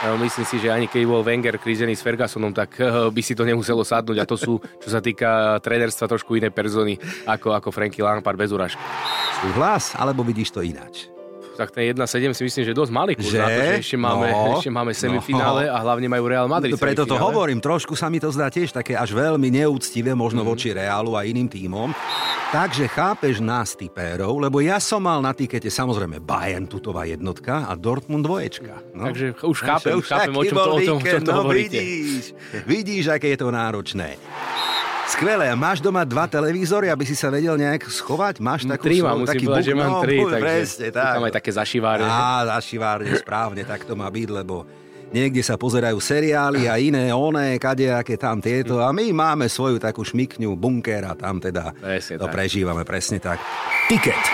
Myslím si, že ani keď bol Wenger krízený s Fergusonom, tak by si to nemuselo sadnúť a to sú, čo sa týka trénerstva, trošku iné persony ako, ako Franky Lampard bez uražky. Súhlas, alebo vidíš to ináč? tak ten 1-7 si myslím, že dosť malý kurz že? na to, že ešte máme, no, ešte máme semifinále no. a hlavne majú Real Madrid. No, preto to hovorím, trošku sa mi to zdá tiež také až veľmi neúctivé, možno mm. voči Reálu a iným tímom. Takže chápeš nás typérov, lebo ja som mal na tikete samozrejme Bayern tutová jednotka a Dortmund dvoječka. No. Takže už chápem, už chápem, o čom to, o tom, o čom to no, hovoríte. Vidíš, vidíš, aké je to náročné. Skvelé. Máš doma dva televízory, aby si sa vedel nejak schovať? Máš takú tri mám, taký povedať, že mám tri, no, takže presne, tak. tam aj také zašivárne. Á, zašivárne, správne, tak to má byť, lebo niekde sa pozerajú seriály a iné, oné, kadejaké tam tieto a my máme svoju takú šmikňu, bunker a tam teda presne to tak. prežívame, presne tak. Ticket.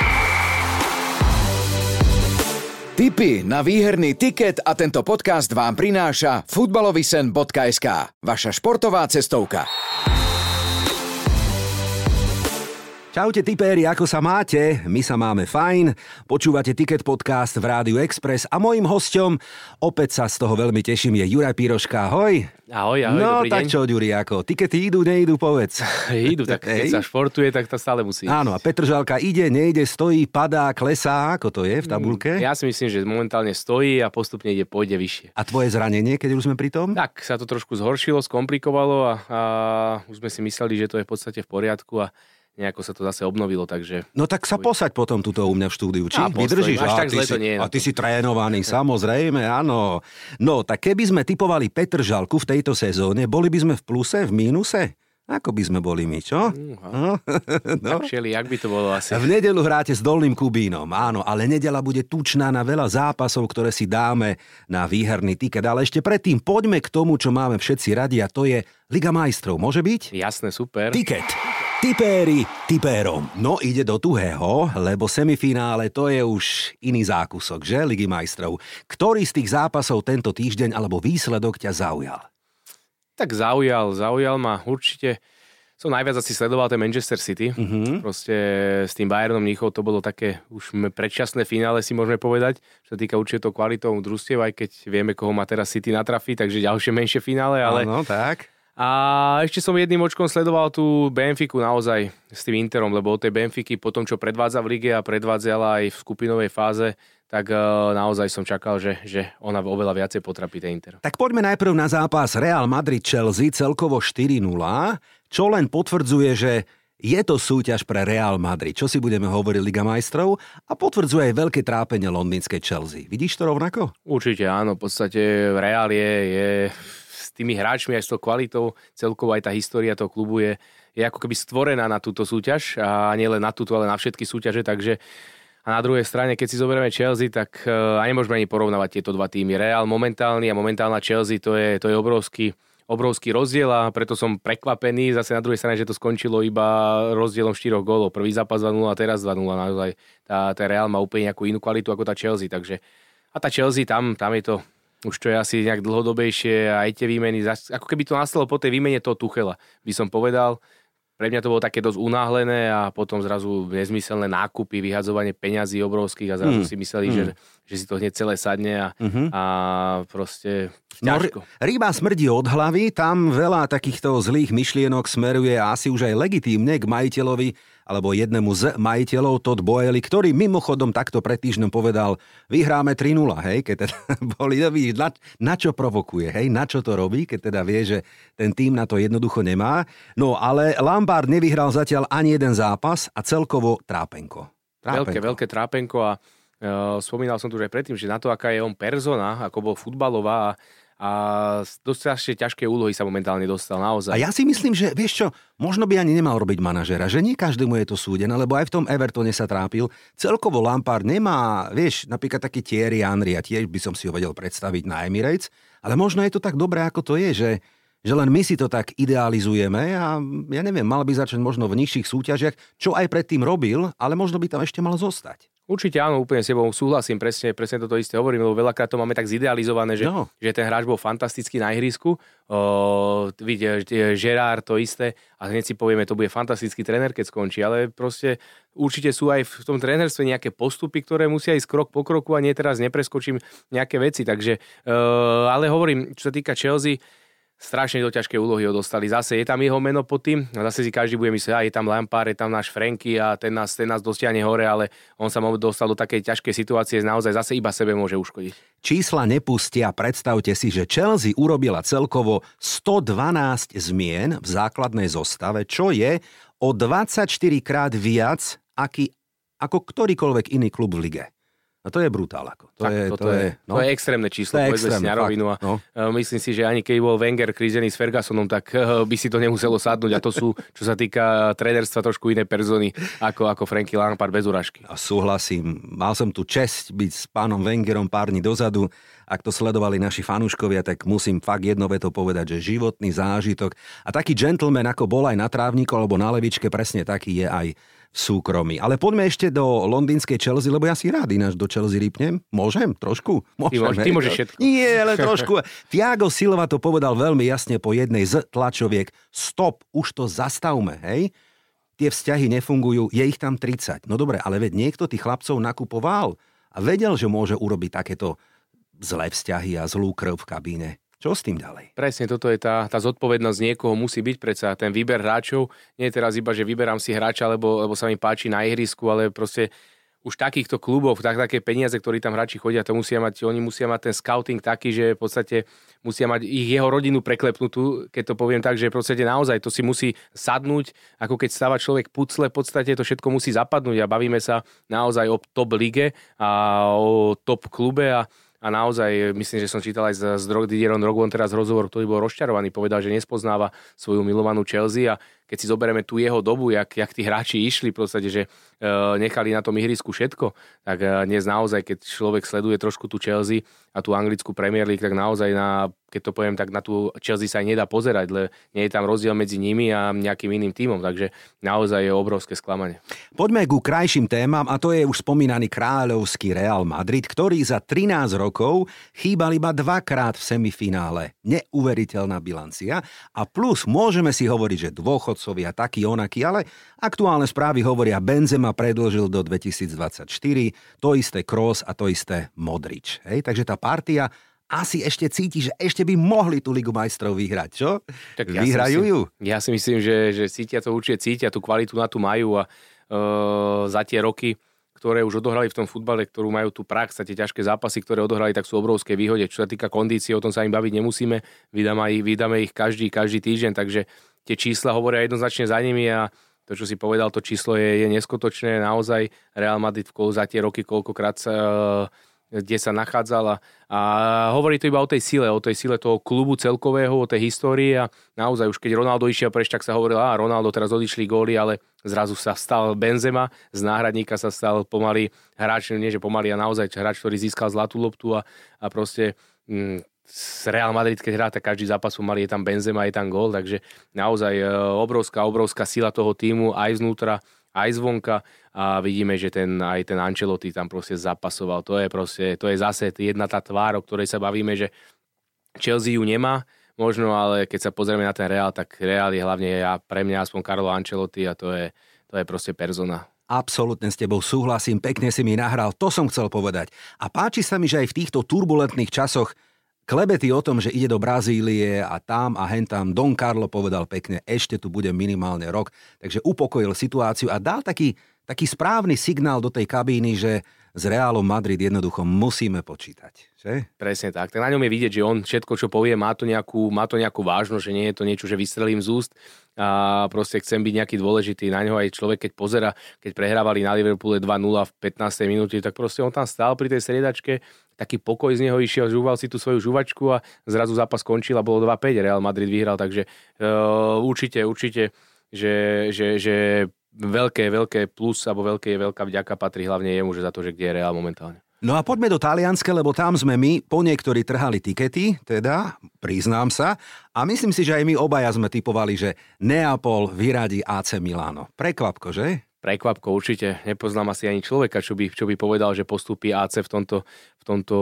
Tipy na výherný tiket a tento podcast vám prináša futbalovisen.sk, vaša športová cestovka. Čaute tipéri, ako sa máte? My sa máme fajn. Počúvate Ticket Podcast v Rádiu Express a mojim hosťom, opäť sa z toho veľmi teším, je Juraj Píroška. Ahoj. Ahoj, ahoj, No dobrý tak deň. čo, Juri, ako? Tikety idú, neidú, povedz. idú, tak keď sa športuje, tak to stále musí. Áno, a Petržalka ide, nejde, stojí, padá, klesá, ako to je v tabulke? Ja si myslím, že momentálne stojí a postupne ide, pôjde vyššie. A tvoje zranenie, keď už sme pri tom? Tak, sa to trošku zhoršilo, skomplikovalo a, a už sme si mysleli, že to je v podstate v poriadku a nejako sa to zase obnovilo, takže... No tak sa posaď potom tuto u mňa v štúdiu, či a vydržíš? Až a, tak zle to nie. A ty si trénovaný, samozrejme, áno. No, tak keby sme typovali Petr Žalku v tejto sezóne, boli by sme v pluse, v mínuse? Ako by sme boli my, čo? Uh, no? Tak šeli, jak by to bolo asi? V nedelu hráte s Dolným Kubínom, áno, ale nedela bude tučná na veľa zápasov, ktoré si dáme na výherný tiket. Ale ešte predtým poďme k tomu, čo máme všetci radi a to je Liga majstrov. Môže byť? Jasné, super. Tiket. Tipéri tipérom. No ide do tuhého, lebo semifinále to je už iný zákusok, že, Ligy majstrov. Ktorý z tých zápasov tento týždeň alebo výsledok ťa zaujal? Tak zaujal, zaujal ma určite. Som najviac asi sledoval ten Manchester City. Uh-huh. Proste s tým Bayernom Mníchov to bolo také už predčasné finále, si môžeme povedať. Čo sa týka určite to kvalitou družstiev, aj keď vieme, koho má teraz City na trafi, takže ďalšie menšie finále. Ale... Áno, tak a ešte som jedným očkom sledoval tú Benfiku naozaj s tým Interom, lebo od tej Benfiky po tom, čo predvádza v lige a predvádzala aj v skupinovej fáze, tak uh, naozaj som čakal, že, že ona oveľa viacej potrapí ten Inter. Tak poďme najprv na zápas Real Madrid-Chelsea celkovo 4-0, čo len potvrdzuje, že je to súťaž pre Real Madrid, čo si budeme hovoriť Liga majstrov a potvrdzuje aj veľké trápenie londýnskej Chelsea. Vidíš to rovnako? Určite áno, v podstate Real je, je tými hráčmi, aj s tou kvalitou, celkovo aj tá história toho klubu je, je ako keby stvorená na túto súťaž a nielen na túto, ale na všetky súťaže, takže a na druhej strane, keď si zoberieme Chelsea, tak uh, nemôžeme ani porovnávať tieto dva týmy. Real momentálny a momentálna Chelsea, to je, to je obrovský, obrovský rozdiel a preto som prekvapený zase na druhej strane, že to skončilo iba rozdielom 4 gólov. Prvý zápas 2-0 a teraz 2-0. Naozaj tá, tá Real má úplne nejakú inú kvalitu ako tá Chelsea, takže a tá Chelsea tam, tam je to už to je asi nejak dlhodobejšie a aj tie výmeny, ako keby to nastalo po tej výmene toho Tuchela, by som povedal. Pre mňa to bolo také dosť unáhlené a potom zrazu nezmyselné nákupy, vyhadzovanie peňazí obrovských a zrazu mm. si mysleli, mm. že, že si to hneď celé sadne a, mm-hmm. a proste ťažko. No, ryba smrdí od hlavy, tam veľa takýchto zlých myšlienok smeruje asi už aj legitímne k majiteľovi alebo jednému z majiteľov Todd Boeli, ktorý mimochodom takto pred týždňom povedal, vyhráme 3-0, hej, keď teda boli, no na, na čo provokuje, hej, na čo to robí, keď teda vie, že ten tým na to jednoducho nemá. No ale Lampard nevyhral zatiaľ ani jeden zápas a celkovo trápenko. trápenko. Veľké, veľké trápenko a spomínal som tu už aj predtým, že na to, aká je on persona, ako bol futbalová a a dosť ťažké úlohy sa momentálne dostal, naozaj. A ja si myslím, že vieš čo, možno by ani nemal robiť manažera, že nie každému je to súdené, lebo aj v tom Evertone sa trápil. Celkovo Lampard nemá, vieš, napríklad taký Thierry Henry, a tiež by som si ho vedel predstaviť na Emirates, ale možno je to tak dobré, ako to je, že že len my si to tak idealizujeme a ja neviem, mal by začať možno v nižších súťažiach, čo aj predtým robil, ale možno by tam ešte mal zostať. Určite áno, úplne s tebou súhlasím, presne, presne toto isté hovorím, lebo veľakrát to máme tak zidealizované, že, no. že ten hráč bol fantastický na ihrisku, o, vidie, Gerard to isté a hneď si povieme, to bude fantastický tréner, keď skončí, ale proste určite sú aj v tom trénerstve nejaké postupy, ktoré musia ísť krok po kroku a nie teraz nepreskočím nejaké veci, takže, uh, ale hovorím, čo sa týka Chelsea, strašne do ťažké úlohy ho dostali. Zase je tam jeho meno pod tým, a zase si každý bude myslieť, a je tam Lampard, je tam náš Franky a ten nás, ten nás dostiahne hore, ale on sa dostal do takej ťažkej situácie, naozaj zase iba sebe môže uškodiť. Čísla nepustia, predstavte si, že Chelsea urobila celkovo 112 zmien v základnej zostave, čo je o 24 krát viac aký, ako ktorýkoľvek iný klub v lige. A to je brutál. Ako. To, tak, je, to, to, je, no? to je extrémne číslo, to je extrémne, si na rovinu. A no. E, myslím si, že ani keď bol Wenger krízený s Fergusonom, tak e, by si to nemuselo sadnúť. A to sú, čo sa týka trénerstva, trošku iné persony ako, ako Franky Lampard bez uražky. A súhlasím. Mal som tu čest byť s pánom Wengerom pár dní dozadu. Ak to sledovali naši fanúškovia, tak musím fakt jedno veto povedať, že životný zážitok a taký gentleman, ako bol aj na trávniku alebo na levičke, presne taký je aj súkromí. Ale poďme ešte do londýnskej Chelsea, lebo ja si rád ináč do Chelsea rýpnem. Môžem? Trošku? Môžem, ty, môž, ty môžeš všetko. Nie, ale trošku. Tiago Silva to povedal veľmi jasne po jednej z tlačoviek. Stop, už to zastavme, hej? Tie vzťahy nefungujú, je ich tam 30. No dobre, ale veď niekto tých chlapcov nakupoval a vedel, že môže urobiť takéto zlé vzťahy a zlú krv v kabíne. Čo s tým ďalej? Presne, toto je tá, tá zodpovednosť niekoho musí byť predsa ten výber hráčov. Nie je teraz iba, že vyberám si hráča, lebo, lebo sa mi páči na ihrisku, ale proste už takýchto klubov, tak, také peniaze, ktorí tam hráči chodia, to musia mať, oni musia mať ten scouting taký, že v podstate musia mať ich jeho rodinu preklepnutú, keď to poviem tak, že v podstate naozaj to si musí sadnúť, ako keď stáva človek pucle, v podstate to všetko musí zapadnúť a bavíme sa naozaj o top lige a o top klube a a naozaj myslím, že som čítal aj s, s Didierom Drogom teraz rozhovor, ktorý bol rozčarovaný, povedal, že nespoznáva svoju milovanú Chelsea a keď si zoberieme tú jeho dobu, jak, jak tí hráči išli, v podstate, že e, nechali na tom ihrisku všetko, tak e, dnes naozaj, keď človek sleduje trošku tú Chelsea a tú anglickú Premier League, tak naozaj na, keď to poviem, tak na tú Chelsea sa aj nedá pozerať, lebo nie je tam rozdiel medzi nimi a nejakým iným tímom, takže naozaj je obrovské sklamanie. Poďme ku krajším témam a to je už spomínaný kráľovský Real Madrid, ktorý za 13 rokov chýbal iba dvakrát v semifinále. Neuveriteľná bilancia a plus môžeme si hovoriť, že dôchod dôchodcovia taký onaký, ale aktuálne správy hovoria Benzema predlžil do 2024, to isté Kroos a to isté Modrič. Hej? Takže tá partia asi ešte cíti, že ešte by mohli tú Ligu majstrov vyhrať, čo? Tak ja Vyhrajú si ju? Ja si myslím, že, že cítia to určite cítia, tú kvalitu na tú majú a uh, za tie roky ktoré už odohrali v tom futbale, ktorú majú tú prax a tie ťažké zápasy, ktoré odohrali, tak sú obrovské výhode. Čo sa týka kondície, o tom sa im baviť nemusíme, vydáme ich, vydáme ich každý, každý týždeň, takže tie čísla hovoria jednoznačne za nimi a to, čo si povedal, to číslo je, je neskutočné. Naozaj Real Madrid za tie roky koľkokrát sa, kde sa nachádzala. A hovorí to iba o tej sile, o tej sile toho klubu celkového, o tej histórii a naozaj už keď Ronaldo išiel preč, tak sa hovorilo, a Ronaldo teraz odišli góly, ale zrazu sa stal Benzema, z náhradníka sa stal pomaly hráč, nie že pomaly, a naozaj hráč, ktorý získal zlatú loptu a, a proste mm, Real Madrid, keď hrá, tak každý zápas pomaly je tam Benzema, je tam gól, takže naozaj e, obrovská, obrovská sila toho týmu aj znútra, aj zvonka a vidíme, že ten, aj ten Ancelotti tam proste zapasoval. To je proste, to je zase jedna tá tvár, o ktorej sa bavíme, že Chelsea ju nemá, možno, ale keď sa pozrieme na ten Real, tak Real je hlavne ja, pre mňa aspoň Carlo Ancelotti a to je, to je proste persona. Absolutne s tebou súhlasím, pekne si mi nahral, to som chcel povedať. A páči sa mi, že aj v týchto turbulentných časoch klebety o tom, že ide do Brazílie a tam a hen Don Carlo povedal pekne, ešte tu bude minimálne rok, takže upokojil situáciu a dal taký, taký správny signál do tej kabíny, že s Realom Madrid jednoducho musíme počítať. Že? Presne tak. Tak na ňom je vidieť, že on všetko, čo povie, má to nejakú, má to nejakú vážnosť, že nie je to niečo, že vystrelím z úst a proste chcem byť nejaký dôležitý. Na ňo aj človek, keď pozera, keď prehrávali na Liverpoole 2-0 v 15. minúte, tak proste on tam stál pri tej striedačke, taký pokoj z neho išiel, žúval si tú svoju žuvačku a zrazu zápas skončil a bolo 2-5. Real Madrid vyhral, takže uh, určite, určite, že, že, že veľké, veľké plus alebo veľké, veľká vďaka patrí hlavne jemu, že za to, že kde je Real momentálne. No a poďme do Talianska, lebo tam sme my, po niektorí trhali tikety, teda, priznám sa, a myslím si, že aj my obaja sme typovali, že Neapol vyradí AC Milano. Prekvapko, že? Prekvapko určite. Nepoznám asi ani človeka, čo by, čo by povedal, že postupí AC v tomto, v tomto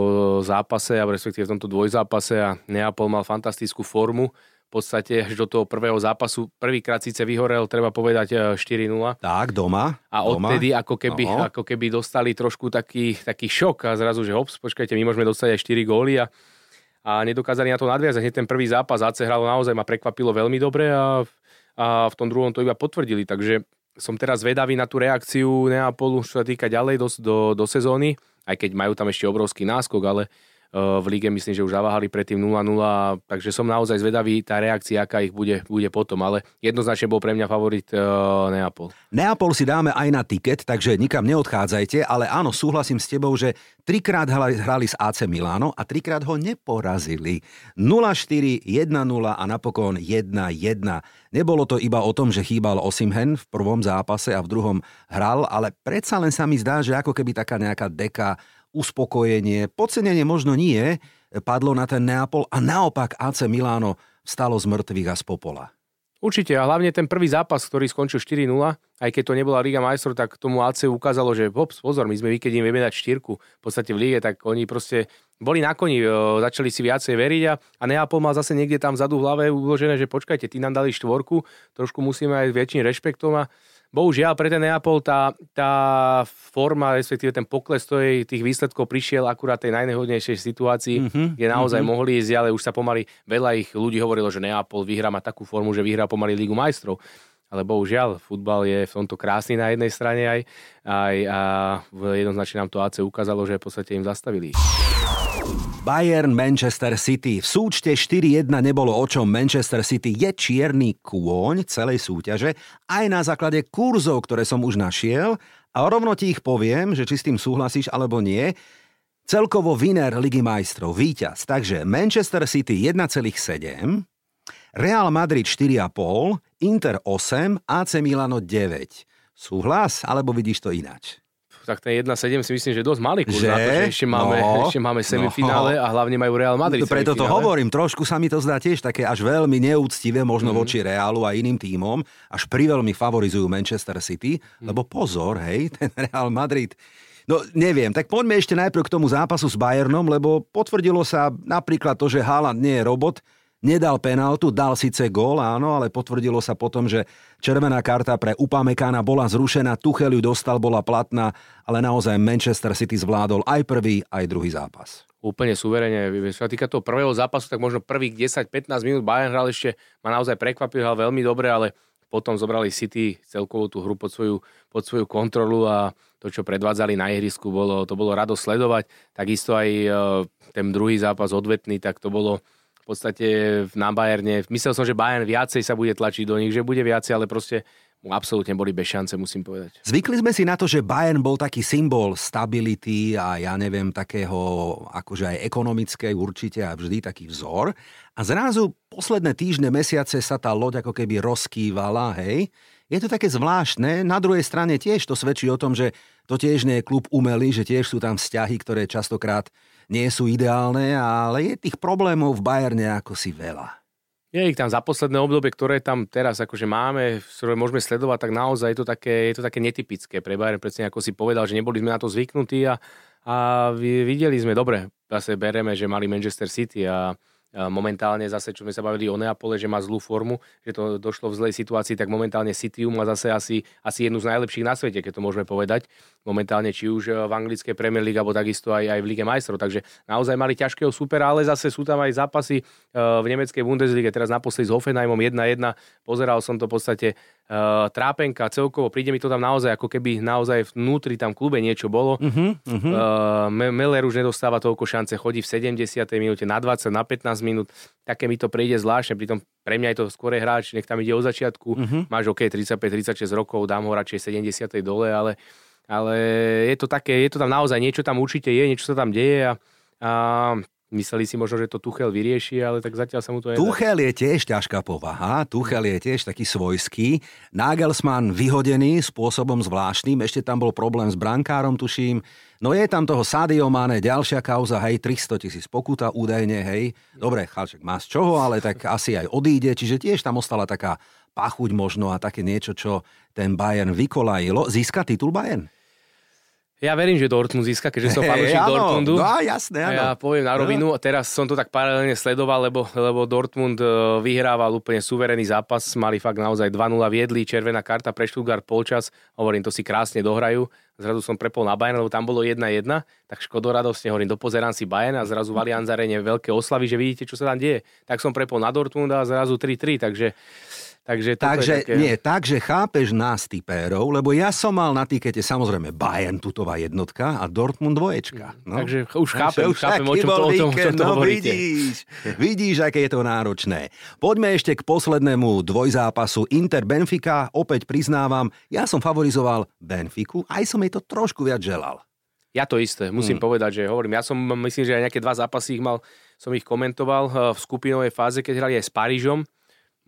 zápase, a respektíve v tomto dvojzápase a Neapol mal fantastickú formu. V podstate až do toho prvého zápasu prvýkrát síce vyhorel, treba povedať 4-0. Tak, doma. A odtedy ako keby, no. ako keby dostali trošku taký, taký šok a zrazu, že hops, počkajte, my môžeme dostať aj 4 góly a, a nedokázali na to nadviazať. Hneď ten prvý zápas AC hralo naozaj, ma prekvapilo veľmi dobre a, a v tom druhom to iba potvrdili. Takže som teraz vedavý na tú reakciu Neapolu, čo sa týka ďalej do, do, do sezóny, aj keď majú tam ešte obrovský náskok, ale v lige myslím, že už zaváhali predtým 0-0, takže som naozaj zvedavý tá reakcia, aká ich bude, bude potom, ale jednoznačne bol pre mňa favorit uh, Neapol. Neapol si dáme aj na tiket, takže nikam neodchádzajte, ale áno, súhlasím s tebou, že trikrát hrali s AC Milano a trikrát ho neporazili. 0-4, 1-0 a napokon 1-1. Nebolo to iba o tom, že chýbal Osimhen v prvom zápase a v druhom hral, ale predsa len sa mi zdá, že ako keby taká nejaká deka, uspokojenie, podcenenie možno nie, padlo na ten Neapol a naopak AC Milano stalo z mŕtvych a z popola. Určite a hlavne ten prvý zápas, ktorý skončil 4-0, aj keď to nebola Liga majstrov, tak tomu AC ukázalo, že hops, pozor, my sme vy, keď im vieme dať štyrku v podstate v lige, tak oni proste boli na koni, začali si viacej veriť a, a Neapol mal zase niekde tam vzadu v hlave uložené, že počkajte, ty nám dali štvorku, trošku musíme aj väčším rešpektom a bohužiaľ pre ten Neapol tá, tá forma, respektíve ten pokles tých výsledkov prišiel akurát tej najnehodnejšej situácii, mm-hmm, kde naozaj mm-hmm. mohli ísť, ale už sa pomaly veľa ich ľudí hovorilo, že Neapol vyhrá má takú formu, že vyhrá pomaly Lígu majstrov ale bohužiaľ, futbal je v tomto krásny na jednej strane aj, aj a jednoznačne nám to AC ukázalo, že v podstate im zastavili. Bayern Manchester City. V súčte 4-1 nebolo o čom. Manchester City je čierny kôň celej súťaže, aj na základe kurzov, ktoré som už našiel. A rovno ti ich poviem, že či s tým súhlasíš alebo nie. Celkovo winner Ligy majstrov, víťaz. Takže Manchester City 1,7, Real Madrid 4,5, Inter 8, AC Milano 9. Súhlas, alebo vidíš to ináč? Tak ten 1-7 si myslím, že je dosť malý kurz že? na to, že ešte máme, no, ešte máme semifinále no. a hlavne majú Real Madrid. No, preto to hovorím, trošku sa mi to zdá tiež také až veľmi neúctivé, možno mm. voči Realu a iným tímom, až priveľmi favorizujú Manchester City, mm. lebo pozor, hej, ten Real Madrid No neviem, tak poďme ešte najprv k tomu zápasu s Bayernom, lebo potvrdilo sa napríklad to, že Haaland nie je robot, Nedal penaltu, dal síce gól, áno, ale potvrdilo sa potom, že červená karta pre Upamekána bola zrušená, Tuchel ju dostal, bola platná, ale naozaj Manchester City zvládol aj prvý, aj druhý zápas. Úplne suverene. Čo sa týka toho prvého zápasu, tak možno prvých 10-15 minút Bayern hral ešte, ma naozaj prekvapil, hral veľmi dobre, ale potom zobrali City celkovú tú hru pod svoju, pod svoju kontrolu a to, čo predvádzali na ihrisku, bolo, to bolo rado sledovať. Takisto aj e, ten druhý zápas odvetný, tak to bolo v podstate na Bayerne. Myslel som, že Bayern viacej sa bude tlačiť do nich, že bude viacej, ale proste absolútne boli bez šance, musím povedať. Zvykli sme si na to, že Bayern bol taký symbol stability a ja neviem, takého akože aj ekonomické určite a vždy taký vzor. A zrazu posledné týždne, mesiace sa tá loď ako keby rozkývala, hej. Je to také zvláštne, na druhej strane tiež to svedčí o tom, že to tiež nie je klub umelý, že tiež sú tam vzťahy, ktoré častokrát nie sú ideálne, ale je tých problémov v Bajerne ako si veľa. Je ich tam za posledné obdobie, ktoré tam teraz akože máme, ktoré môžeme sledovať, tak naozaj je to také, je to také netypické pre Bayern, presne ako si povedal, že neboli sme na to zvyknutí a, a videli sme, dobre, zase bereme, že mali Manchester City a momentálne zase, čo sme sa bavili o Neapole, že má zlú formu, že to došlo v zlej situácii, tak momentálne City má zase asi, asi jednu z najlepších na svete, keď to môžeme povedať. Momentálne či už v anglickej Premier League, alebo takisto aj, aj v Lige majstrov. Takže naozaj mali ťažkého supera, ale zase sú tam aj zápasy e, v nemeckej Bundesliga, teraz naposledy s Hoffenheimom 1-1. Pozeral som to v podstate uh, trápenka celkovo, príde mi to tam naozaj, ako keby naozaj vnútri tam klube niečo bolo. Uh-huh, uh-huh. Uh, Meller už nedostáva toľko šance, chodí v 70. minúte na 20, na 15 minút, také mi to príde zvláštne, pritom pre mňa je to skôr hráč, nech tam ide od začiatku, uh-huh. máš OK 35-36 rokov, dám ho radšej 70. dole, ale, ale je to také, je to tam naozaj, niečo tam určite je, niečo sa tam deje a, a Mysleli si možno, že to Tuchel vyrieši, ale tak zatiaľ sa mu to nedá. Tuchel je tiež ťažká povaha, Tuchel je tiež taký svojský. Nagelsmann vyhodený spôsobom zvláštnym, ešte tam bol problém s brankárom, tuším. No je tam toho Sadio Mane, ďalšia kauza, hej, 300 tisíc pokuta údajne, hej. Dobre, Chalček má z čoho, ale tak asi aj odíde, čiže tiež tam ostala taká pachuť možno a také niečo, čo ten Bayern vykolajilo. Získa titul Bayern? Ja verím, že Dortmund získa, keďže som fanúšik hey, Dortmundu. No, jasné, áno. Ja poviem na rovinu, a teraz som to tak paralelne sledoval, lebo, lebo Dortmund e, vyhrával úplne suverénny zápas, mali fakt naozaj 2-0 viedli, červená karta pre Stuttgart polčas, hovorím, to si krásne dohrajú. Zrazu som prepol na Bayern, lebo tam bolo 1-1, tak škodoradosne hovorím, dopozerám si Bayern a zrazu v Allianz veľké oslavy, že vidíte, čo sa tam deje. Tak som prepol na Dortmund a zrazu 3-3, takže Takže, takže také... nie, takže chápeš nás typérov, lebo ja som mal na tikete samozrejme Bayern tutová jednotka a Dortmund dvoječka. No. Takže už chápem, už chápem, o čom to, o tom, čo to no, vidíš, vidíš, aké je to náročné. Poďme ešte k poslednému dvojzápasu Inter Benfica. Opäť priznávam, ja som favorizoval Benfiku, aj som jej to trošku viac želal. Ja to isté, musím hmm. povedať, že hovorím, ja som myslím, že aj nejaké dva zápasy ich mal, som ich komentoval eh, v skupinovej fáze, keď hrali aj s Parížom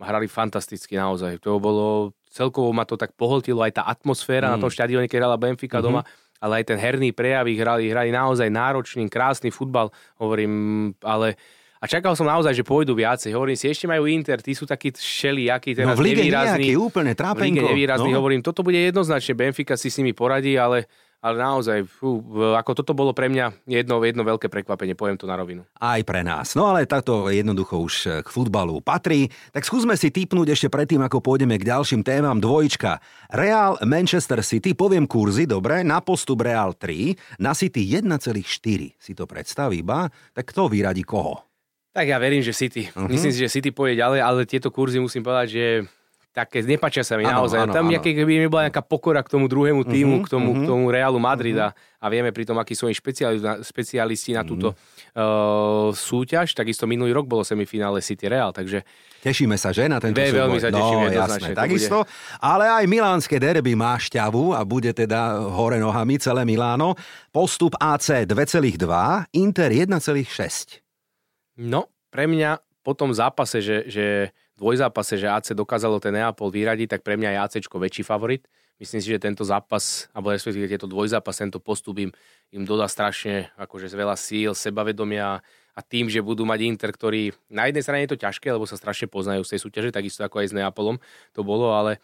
hrali fantasticky naozaj. To bolo, celkovo ma to tak pohltilo aj tá atmosféra mm. na tom štadióne, keď hrala Benfica mm-hmm. doma, ale aj ten herný prejav ich hrali, hrali naozaj náročný, krásny futbal, hovorím, ale a čakal som naozaj, že pôjdu viacej. Hovorím si, ešte majú Inter, tí sú takí všelijakí, teraz no, v lige nevýrazný. Nejaký, úplne trápenko. V lige nevýrazný, no. hovorím, toto bude jednoznačne, Benfica si s nimi poradí, ale ale naozaj, fú, ako toto bolo pre mňa jedno, jedno veľké prekvapenie, poviem to na rovinu. Aj pre nás. No ale táto jednoducho už k futbalu patrí. Tak skúsme si typnúť ešte predtým, ako pôjdeme k ďalším témam. Dvojička. Real Manchester City, poviem kurzy, dobre, na postup Real 3, na City 1,4. Si to predstaví, ba? Tak kto vyradí koho? Tak ja verím, že City. Uh-huh. Myslím si, že City pôjde ďalej, ale tieto kurzy musím povedať, že také, nepačia sa mi ano, naozaj. Ano, Tam nejaké, keby mi bola nejaká pokora k tomu druhému týmu, uh-huh, k, tomu, uh-huh. k tomu Realu Madrid uh-huh. a vieme pri tom, akí sú oni špecialisti na túto uh, súťaž. Takisto minulý rok bolo semifinále City Real, takže Tešíme sa, že na tento súboj? Veľmi sa tešíme, no, jasné, takisto. Bude. Ale aj milánske derby má šťavu a bude teda hore nohami celé Miláno. Postup AC 2,2, Inter 1,6. No, pre mňa po tom zápase, že, že dvojzápase, že AC dokázalo ten Neapol vyradiť, tak pre mňa je AC väčší favorit. Myslím si, že tento zápas, alebo respektíve tieto dvojzápas, tento postup im, im dodá strašne akože veľa síl, sebavedomia a tým, že budú mať Inter, ktorý na jednej strane je to ťažké, lebo sa strašne poznajú z tej súťaže, takisto ako aj s Neapolom to bolo, ale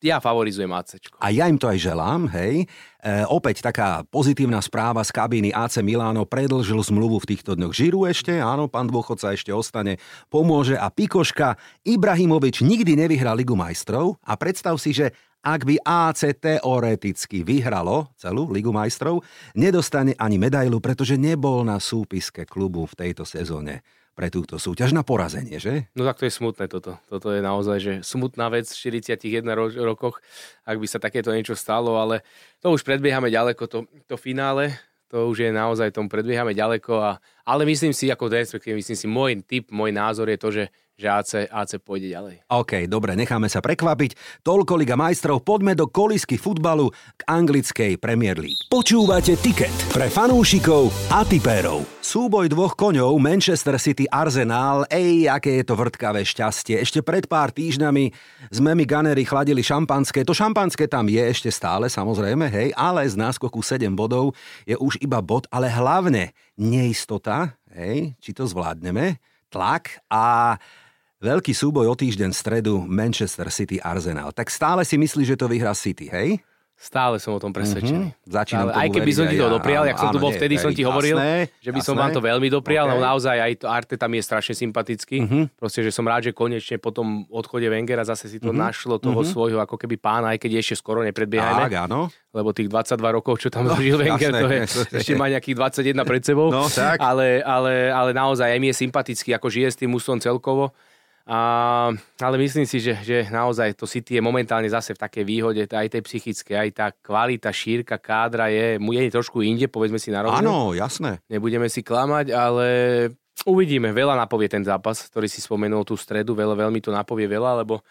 ja favorizujem AC. A ja im to aj želám, hej. E, opäť taká pozitívna správa z kabíny AC Milano predlžil zmluvu v týchto dňoch Žiru ešte, áno, pán dôchodca ešte ostane, pomôže a Pikoška. Ibrahimovič nikdy nevyhral Ligu majstrov a predstav si, že ak by AC teoreticky vyhralo celú Ligu majstrov, nedostane ani medailu, pretože nebol na súpiske klubu v tejto sezóne pre túto súťaž na porazenie, že? No tak to je smutné toto. Toto je naozaj že smutná vec v 41 ro- rokoch, ak by sa takéto niečo stalo, ale to už predbiehame ďaleko, to, to finále, to už je naozaj, tomu predbiehame ďaleko, a, ale myslím si, ako respektíve, myslím si, môj typ, môj názor je to, že že AC, AC pôjde ďalej. OK, dobre, necháme sa prekvapiť. Toľko Liga majstrov, poďme do kolisky futbalu k anglickej Premier League. Počúvate tiket pre fanúšikov a tipérov. Súboj dvoch koňov Manchester City Arsenal, ej, aké je to vrtkavé šťastie. Ešte pred pár týždňami sme mi Gunnery chladili šampanské. To šampanské tam je ešte stále, samozrejme, hej, ale z náskoku 7 bodov je už iba bod, ale hlavne neistota, hej, či to zvládneme, tlak a Veľký súboj o týždeň v stredu Manchester City Arsenal. Tak stále si myslíš, že to vyhrá City, hej? Stále som o tom presvedčený. Mm-hmm. Začínam Aj keby som ti to doprial, ja, jak som tu bol vtedy, som ti hovoril, jasné, že by som vám to veľmi doprial, okay. no naozaj aj to Arte tam je strašne sympatický. Mm-hmm. Proste, že som rád, že konečne po tom odchode Wengera zase si to mm-hmm. našlo toho mm-hmm. svojho ako keby pána, aj keď ešte skoro nepredbiehajme. Tak, áno. Lebo tých 22 rokov, čo tam no, žil Wenger, jasné, to je, ešte má nejakých 21 pred sebou. No, tak. Ale, ale, ale naozaj aj mi je sympatický, ako žije s tým ústom celkovo. A, ale myslím si, že, že naozaj to City je momentálne zase v takej výhode, aj tej psychické, aj tá kvalita, šírka kádra je, je trošku inde, povedzme si na rovinu. Áno, jasné. Nebudeme si klamať, ale uvidíme. Veľa napovie ten zápas, ktorý si spomenul tú stredu, veľa, veľmi to napovie veľa, lebo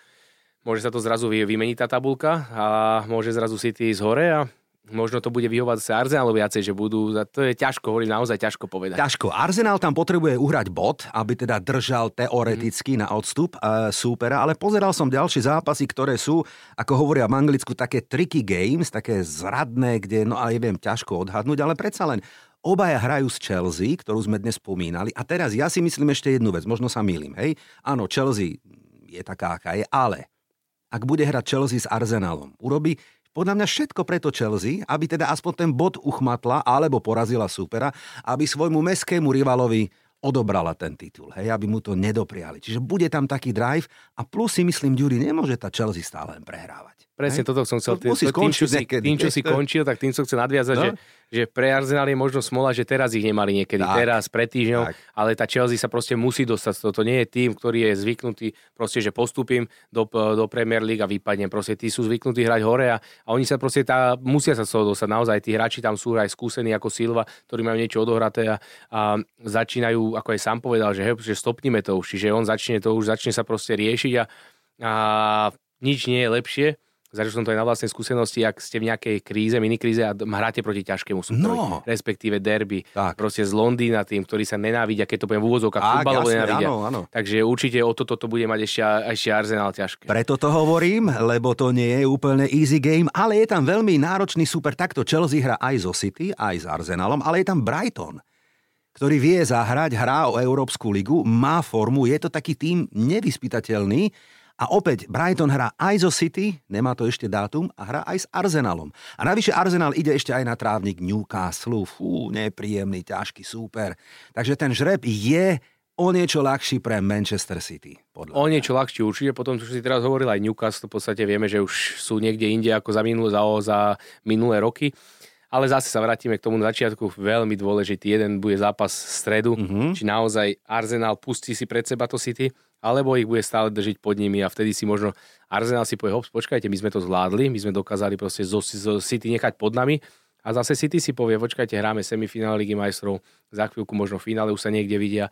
môže sa to zrazu vymeniť tá tabulka a môže zrazu City ísť hore a Možno to bude vyhovať sa Arsenalu viacej, že budú, to je ťažko, hovorím naozaj ťažko povedať. Ťažko. Arsenal tam potrebuje uhrať bod, aby teda držal teoreticky mm. na odstup e, súpera, ale pozeral som ďalšie zápasy, ktoré sú, ako hovoria v Anglicku, také tricky games, také zradné, kde, no ale neviem, ťažko odhadnúť, ale predsa len Obaja hrajú z Chelsea, ktorú sme dnes spomínali. A teraz ja si myslím ešte jednu vec, možno sa milím, hej? Áno, Chelsea je taká, aká je, ale ak bude hrať Chelsea s Arsenalom. Urobí podľa mňa všetko preto Chelsea, aby teda aspoň ten bod uchmatla alebo porazila supera, aby svojmu meskému rivalovi odobrala ten titul, hej, aby mu to nedopriali. Čiže bude tam taký drive a plus si myslím, Ďuri, nemôže tá Chelsea stále len prehrávať. Presne hej? toto som chcel. To musí tým, čo si, niekedy. tým, čo si končil, tak tým som chcel nadviazať, No. že, že pre Arsenal je možno smola, že teraz ich nemali niekedy, Tak. teraz, pred týždňom, Tak. ale tá Chelsea sa proste musí dostať z toho. To nie je tým, ktorý je zvyknutý, proste, že postupím do, do Premier League a vypadnem. Proste tí sú zvyknutí hrať hore a, a oni sa proste tá, musia sa z toho dostať. Naozaj tí hráči tam sú aj skúsení ako Silva, ktorí majú niečo odohraté a, a začínajú, ako aj sám povedal, že, hej, že stopnime to už. Čiže on začne to už, začne sa proste riešiť a, a nič nie je lepšie, Zažil som to aj na vlastnej skúsenosti, ak ste v nejakej kríze, minikríze a hráte proti ťažkému súperovi, No. respektíve derby, Tak. proste z Londýna tým, ktorí sa nenávidia, keď to poviem v úvodzovkách, Tak, futbalovo nenávidia. áno, áno. Takže určite o toto to bude mať ešte, ešte Arsenal ťažké. Preto to hovorím, lebo to nie je úplne easy game, ale je tam veľmi náročný super. Takto Chelsea hra aj zo City, aj s Arsenalom, ale je tam Brighton, ktorý vie zahrať, hrá o Európsku ligu, má formu, je to taký tým nevyspytateľný. A opäť Brighton hrá aj zo City, nemá to ešte dátum, a hrá aj s Arsenalom. A navyše Arsenal ide ešte aj na trávnik Newcastle. Fú, nepríjemný, ťažký súper. Takže ten žreb je o niečo ľahší pre Manchester City. Podľa O niečo ľahšie určite, potom čo si teraz hovoril aj Newcastle, v podstate vieme, že už sú niekde inde ako za minulé, za, za minulé roky. Ale zase sa vrátime k tomu na začiatku, veľmi dôležitý. Jeden bude zápas v stredu, mm-hmm. či naozaj Arsenal pustí si pred seba to City, alebo ich bude stále držiť pod nimi a vtedy si možno Arsenal si povie, hops, počkajte, my sme to zvládli, my sme dokázali proste zo, zo City nechať pod nami a zase City si povie, počkajte, hráme semifinále Ligy majstrov, za chvíľku možno v finále už sa niekde vidia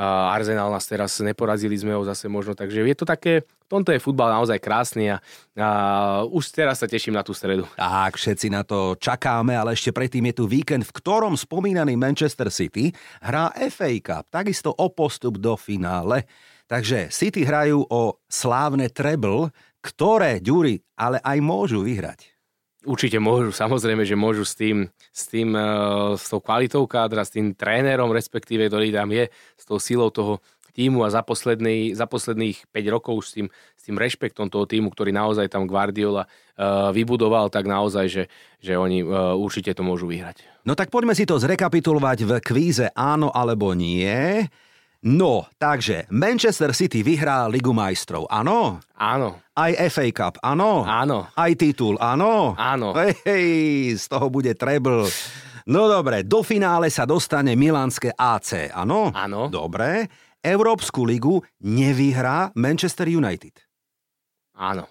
a Arsenal nás teraz neporazili sme ho zase možno, takže je to také, v tomto je futbal naozaj krásny a, a už teraz sa teším na tú stredu. Tak, všetci na to čakáme, ale ešte predtým je tu víkend, v ktorom spomínaný Manchester City hrá FA Cup, takisto o postup do finále. Takže City hrajú o slávne treble, ktoré, Ďuri, ale aj môžu vyhrať. Určite môžu, samozrejme, že môžu s tým, s tým, uh, s tou kvalitou kádra, s tým trénerom, respektíve, ktorý tam je, s tou silou toho týmu a za, posledný, za posledných 5 rokov s tým, s tým rešpektom toho týmu, ktorý naozaj tam Guardiola uh, vybudoval, tak naozaj, že, že oni uh, určite to môžu vyhrať. No tak poďme si to zrekapitulovať v kvíze áno alebo nie. No, takže Manchester City vyhrá Ligu majstrov, áno? Áno, Aj FA Cup, áno? áno, Aj titul, áno? Áno. Hej, hej, z toho bude treble. No dobre, do finále sa dostane Milánske AC, áno? Áno. Dobre. Európsku ligu nevyhrá Manchester United. áno.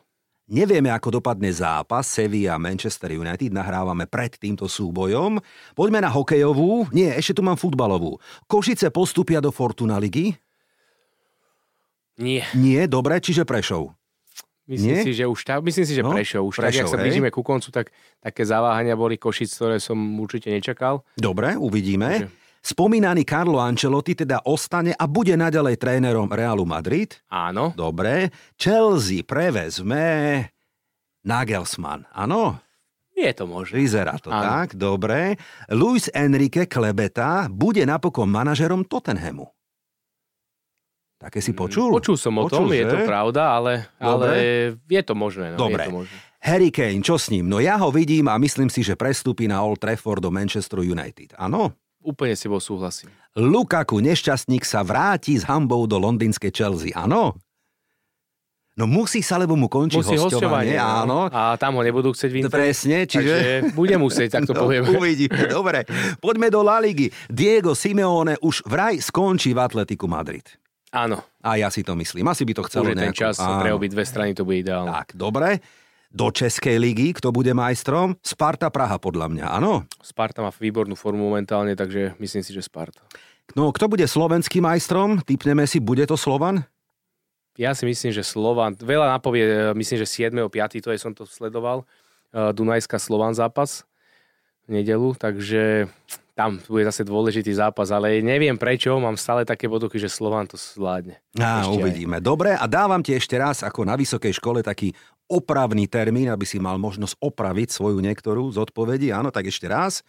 Nevieme, ako dopadne zápas Sevilla Manchester United, nahrávame pred týmto súbojom. Poďme na hokejovú. Nie, ešte tu mám futbalovú. Košice postupia do Fortuna ligy? Nie. Nie, dobre, čiže Prešov. Myslím Nie? si, že už tak, myslím si, že No, Prešov. Už tak, Prešov, jak sa hej. blížime ku koncu, tak také zaváhania boli Košic, ktoré som určite nečakal. Dobre, uvidíme. Takže- Spomínaný Carlo Ancelotti teda ostane a bude naďalej trénerom Realu Madrid. Áno, Dobre. Chelsea prevezme Nagelsmann. Áno, je to možné. vyzerá to Áno. tak. Dobre. Luis Enrique Klebeta bude napokon manažerom Tottenhamu. Také si počul? Počul som o tom, Počul, je že? to pravda, ale, ale je to možné. No, Dobre. Je to možné. Harry Kane, čo s ním? No ja ho vidím a myslím si, že prestúpi na Old Trafford do Manchester United. Áno? Úplne si bol súhlasím. Lukaku, nešťastník, sa vráti s hambou do londýnskej Chelsea. Áno? No musí sa, lebo mu končí Musí hostovanie. hostovanie. Áno. A tam ho nebudú chcieť vyhnúť. Presne, čiže... Takže bude musieť, tak to No, poviem. uvidíme, dobre. Poďme do La Ligy. Diego Simeone už vraj skončí v Atletiku Madrid. Áno, A ja si to myslím. Asi by to chcelo už je ten nejakú- čas, Áno. pre obidve strany to bude ideálne. Tak, dobre. Do Českej ligy, kto bude majstrom? Sparta Praha, podľa mňa, áno. Sparta má výbornú formu momentálne, takže myslím si, že Sparta. No, kto bude slovenským majstrom? Typneme si, bude to Slovan? Ja si myslím, že Slovan, veľa napovie, e, myslím, že 7. 5. to je som to sledoval, e, Dunajská Slovan zápas v nedelu, takže tam bude zase dôležitý zápas, ale neviem prečo, mám stále také poduky, že Slovan to zvládne. Á, Ešte aj. uvidíme. Dobre, a dávam ti ešte raz, ako na vysokej škole, taký opravný termín, aby si mal možnosť opraviť svoju niektorú z odpovedí. Áno, tak ešte raz.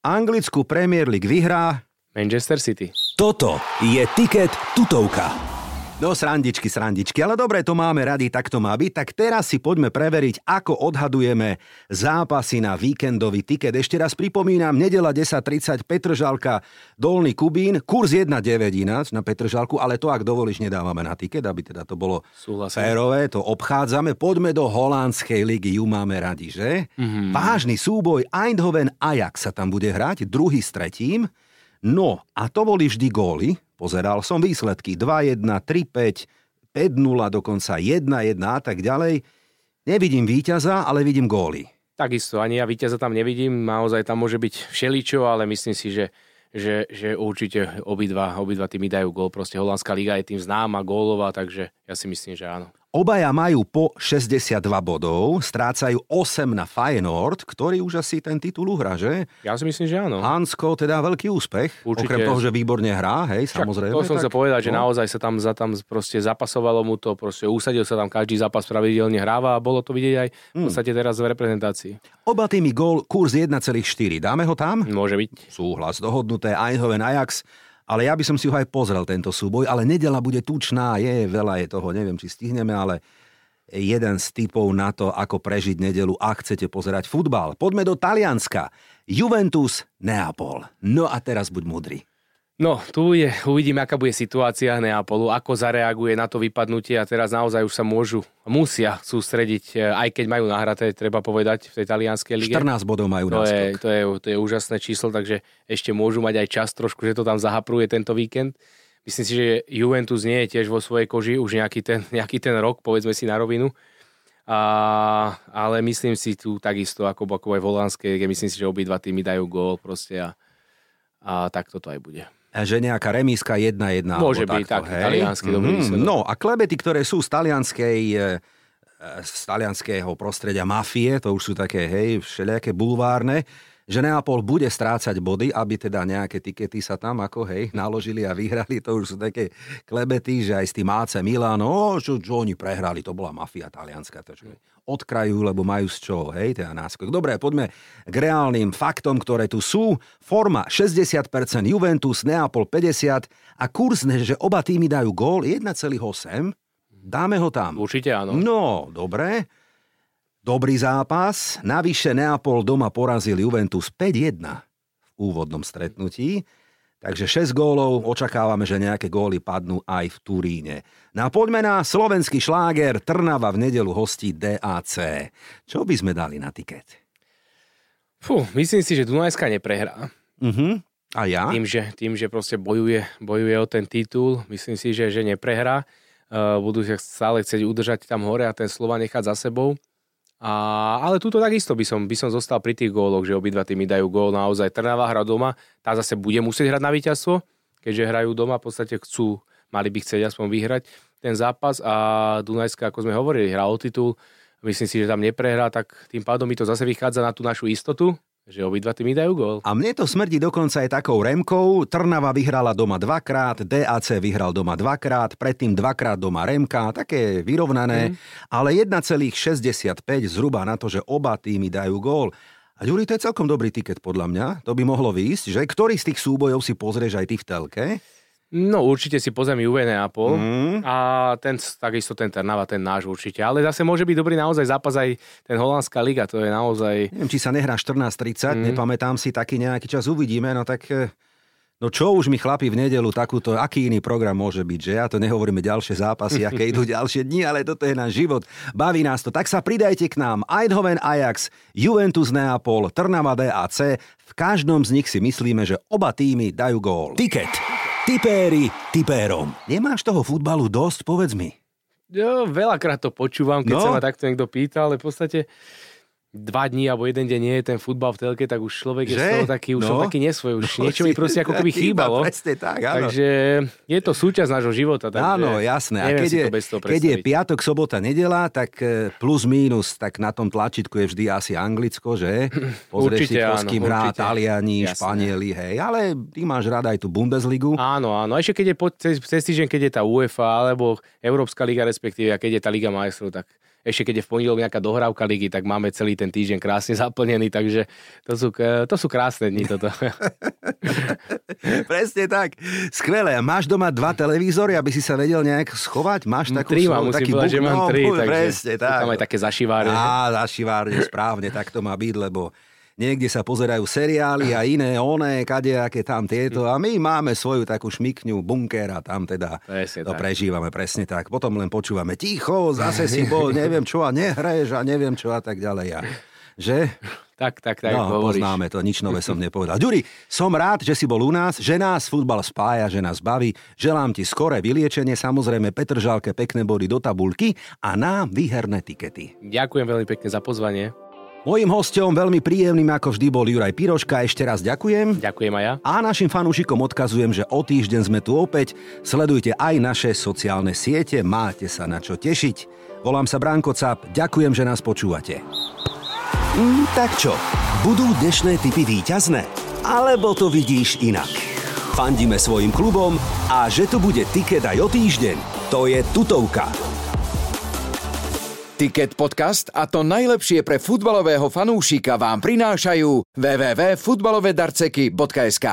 Anglickú Premier League vyhrá. Manchester City. Toto je tiket tutovka. No srandičky, srandičky, ale dobre, to máme rady, tak to má byť. Tak teraz si poďme preveriť, ako odhadujeme zápasy na víkendový tiket. Ešte raz pripomínam, nedela 10.30, Petržalka, Dolný Kubín, kurz 1,9 ináč na Petržalku, ale to, ak dovolíš, nedávame na tiket, aby teda to bolo Súhlasím. férové, to obchádzame. Poďme do holandskej ligy, ju máme radi, že? Mm-hmm. Vážny súboj Eindhoven Ajax sa tam bude hrať, druhý s tretím. No, a to boli vždy góly, Pozeral som výsledky 2-1, 3-5, 5-0, dokonca 1-1 a tak ďalej. Nevidím víťaza, ale vidím góly. Takisto, ani ja víťaza tam nevidím, naozaj tam môže byť všeličo, ale myslím si, že, že, že určite obidva, obidva týmy dajú gól. Proste Holandská liga je tým známa, gólová, takže ja si myslím, že áno. Obaja majú po 62 bodov, strácajú 8 na Feyenoord, ktorý už asi ten titul uhra, že? Ja si myslím, že áno. Hansko teda veľký úspech, Určite. okrem toho, že výborne hrá, hej, Však, samozrejme. To som tak, sa povedať, no. že naozaj sa tam, za tam proste zapasovalo mu to, proste usadil sa tam každý zápas pravidelne hráva a bolo to vidieť aj v hmm. podstate teraz v reprezentácii. Oba týmy gól, kurz 1,4. Dáme ho tam? Môže byť. Súhlas, dohodnuté Eindhoven Ajax. Ale ja by som si ho aj pozrel, tento súboj, ale nedela bude tučná, je veľa je toho, neviem, či stihneme, ale jeden z typov na to, ako prežiť nedelu, ak chcete pozerať futbal. Poďme do Talianska. Juventus, Neapol. No a teraz buď mudrý. No, tu je, uvidíme, aká bude situácia Neapolu, ako zareaguje na to vypadnutie a teraz naozaj už sa môžu, musia sústrediť, e, aj keď majú nahraté, treba povedať, v tej talianskej lige. 14 bodov majú to je, to, je, to je úžasné číslo, takže ešte môžu mať aj čas trošku, že to tam zahapruje tento víkend. Myslím si, že Juventus nie je tiež vo svojej koži už nejaký ten, nejaký ten rok, povedzme si na rovinu. A, ale myslím si tu takisto, ako, ako aj v Holandskej, myslím si, že obidva týmy dajú gól proste a, a tak toto aj bude že nejaká remíska 1-1. Môže byť takto, tak, hej? taliansky dobrý mm, No a klebety, ktoré sú z talianskej e, z talianského prostredia mafie, to už sú také, hej, všelijaké bulvárne, že Neapol bude strácať body, aby teda nejaké tikety sa tam ako hej naložili a vyhrali. To už sú také klebety, že aj s tým AC Milano, čo, čo oni prehrali, to bola mafia talianska. To, čo od kraju, lebo majú z čoho, hej, teda náskok. Dobre, poďme k reálnym faktom, ktoré tu sú. Forma 60%, Juventus, Neapol 50% a kurz, že oba týmy dajú gól 1,8. Dáme ho tam. Určite áno. No, dobre. Dobrý zápas, navyše Neapol doma porazil Juventus 5-1 v úvodnom stretnutí, takže 6 gólov, očakávame, že nejaké góly padnú aj v Turíne. Na poďme na slovenský šláger Trnava v nedelu hostí DAC. Čo by sme dali na tiket? Fú, myslím si, že Dunajská neprehrá. Uh-huh. A ja? Tým, že, tým, že proste bojuje, bojuje o ten titul, myslím si, že, že neprehrá. Uh, budú sa stále chcieť udržať tam hore a ten slova nechať za sebou. A, ale túto takisto by som, by som zostal pri tých góloch, že obidva týmy dajú gól. Naozaj. Trnava hra doma, tá zase bude musieť hrať na víťazstvo, keďže hrajú doma, v podstate chcú, mali by chcieť aspoň vyhrať ten zápas. A Dunajská, ako sme hovorili, hrá o titul, myslím si, že tam neprehrá, tak tým pádom mi to zase vychádza na tú našu istotu, že obidva tými dajú gól. A mne to smrdí dokonca aj takou Remkou. Trnava vyhrala doma dvakrát, DAC vyhral doma dvakrát, predtým dvakrát doma Remka, také vyrovnané, mm. ale 1,65 zhruba na to, že oba týmy dajú gól. A Juri, to je celkom dobrý tiket podľa mňa. To by mohlo výjsť, že ktorý z tých súbojov si pozrieš aj ty v telke? No určite si pozriem Juve Neapol mm. a ten, takisto ten Trnava, ten náš určite. Ale zase môže byť dobrý naozaj zápas aj ten holandská liga, to je naozaj... Neviem, či sa nehrá 14.30, mm. nepamätám si, taký nejaký čas uvidíme, no tak... Eh, no čo už mi chlapi v nedelu takúto, aký iný program môže byť, že ja to nehovoríme ďalšie zápasy, aké idú ďalšie dni, ale toto je náš život. Baví nás to. Tak sa pridajte k nám. Eindhoven Ajax, Juventus Neapol, Trnava DAC. V každom z nich si myslíme, že oba týmy dajú gól. Tiket. Tipéri tipérom. Nemáš toho futbalu dosť, povedz mi. Jo, veľakrát to počúvam, keď no. sa ma takto niekto pýta, ale v podstate dva dní alebo jeden deň nie je ten futbal v telke, tak už človek že? je z toho taký, už no. som taký nesvoj, už no, niečo mi proste ako keby chýbalo. tak, áno. Takže je to súčasť nášho života. Takže áno, jasné. A keď je, keď je piatok, sobota, nedela, tak e, plus mínus, tak na tom tlačítku je vždy asi Anglicko, že? Pozrieš určite, si, s kým hrá Taliani, jasné. Španieli, hej. Ale ty máš rada aj tú Bundesligu. Áno, áno. A ešte keď je po, cez, cez týždeň, keď je tá UEFA alebo Európska liga respektíve, a keď je tá Liga majstrov, tak ešte keď je v pondelok nejaká dohrávka ligy, tak máme celý ten týždeň krásne zaplnený, takže to sú, to sú krásne dni toto. Presne tak. Skvelé. Máš doma dva televízory, aby si sa vedel nejak schovať? Máš takú tri mám, musím povedať, že mám tri. No, takže presne, tak. Tam aj také zašivárne. Á, zašivárne, správne, tak to má byť, lebo niekde sa pozerajú seriály a iné, oné, kadejaké tam tieto a my máme svoju takú šmikňu, bunker a tam teda presne to tak. prežívame presne tak. Potom len počúvame ticho, zase si bol, neviem čo a nehreš a neviem čo a tak ďalej. A, že? Tak, tak, tak. No, hovoríš. poznáme to, nič nové som nepovedal. Ďuri, som rád, že si bol u nás, že nás futbal spája, že nás baví. Želám ti skoré vyliečenie, samozrejme Petržalke pekné body do tabulky a nám výherné tikety. Ďakujem veľmi pekne za pozvanie. Mojím hostom veľmi príjemným ako vždy bol Juraj Piroška. Ešte raz ďakujem. Ďakujem aj ja. A našim fanúšikom odkazujem, že o týždeň sme tu opäť. Sledujte aj naše sociálne siete, máte sa na čo tešiť. Volám sa Branko Cap, ďakujem, že nás počúvate. Mm, tak čo, budú dnešné typy výťazné? Alebo to vidíš inak? Fandíme svojim klubom a že tu bude tiket aj o týždeň, to je tutovka. Ticket podcast a to najlepšie pre futbalového fanúšika vám prinášajú www.futbalovedarceky.sk.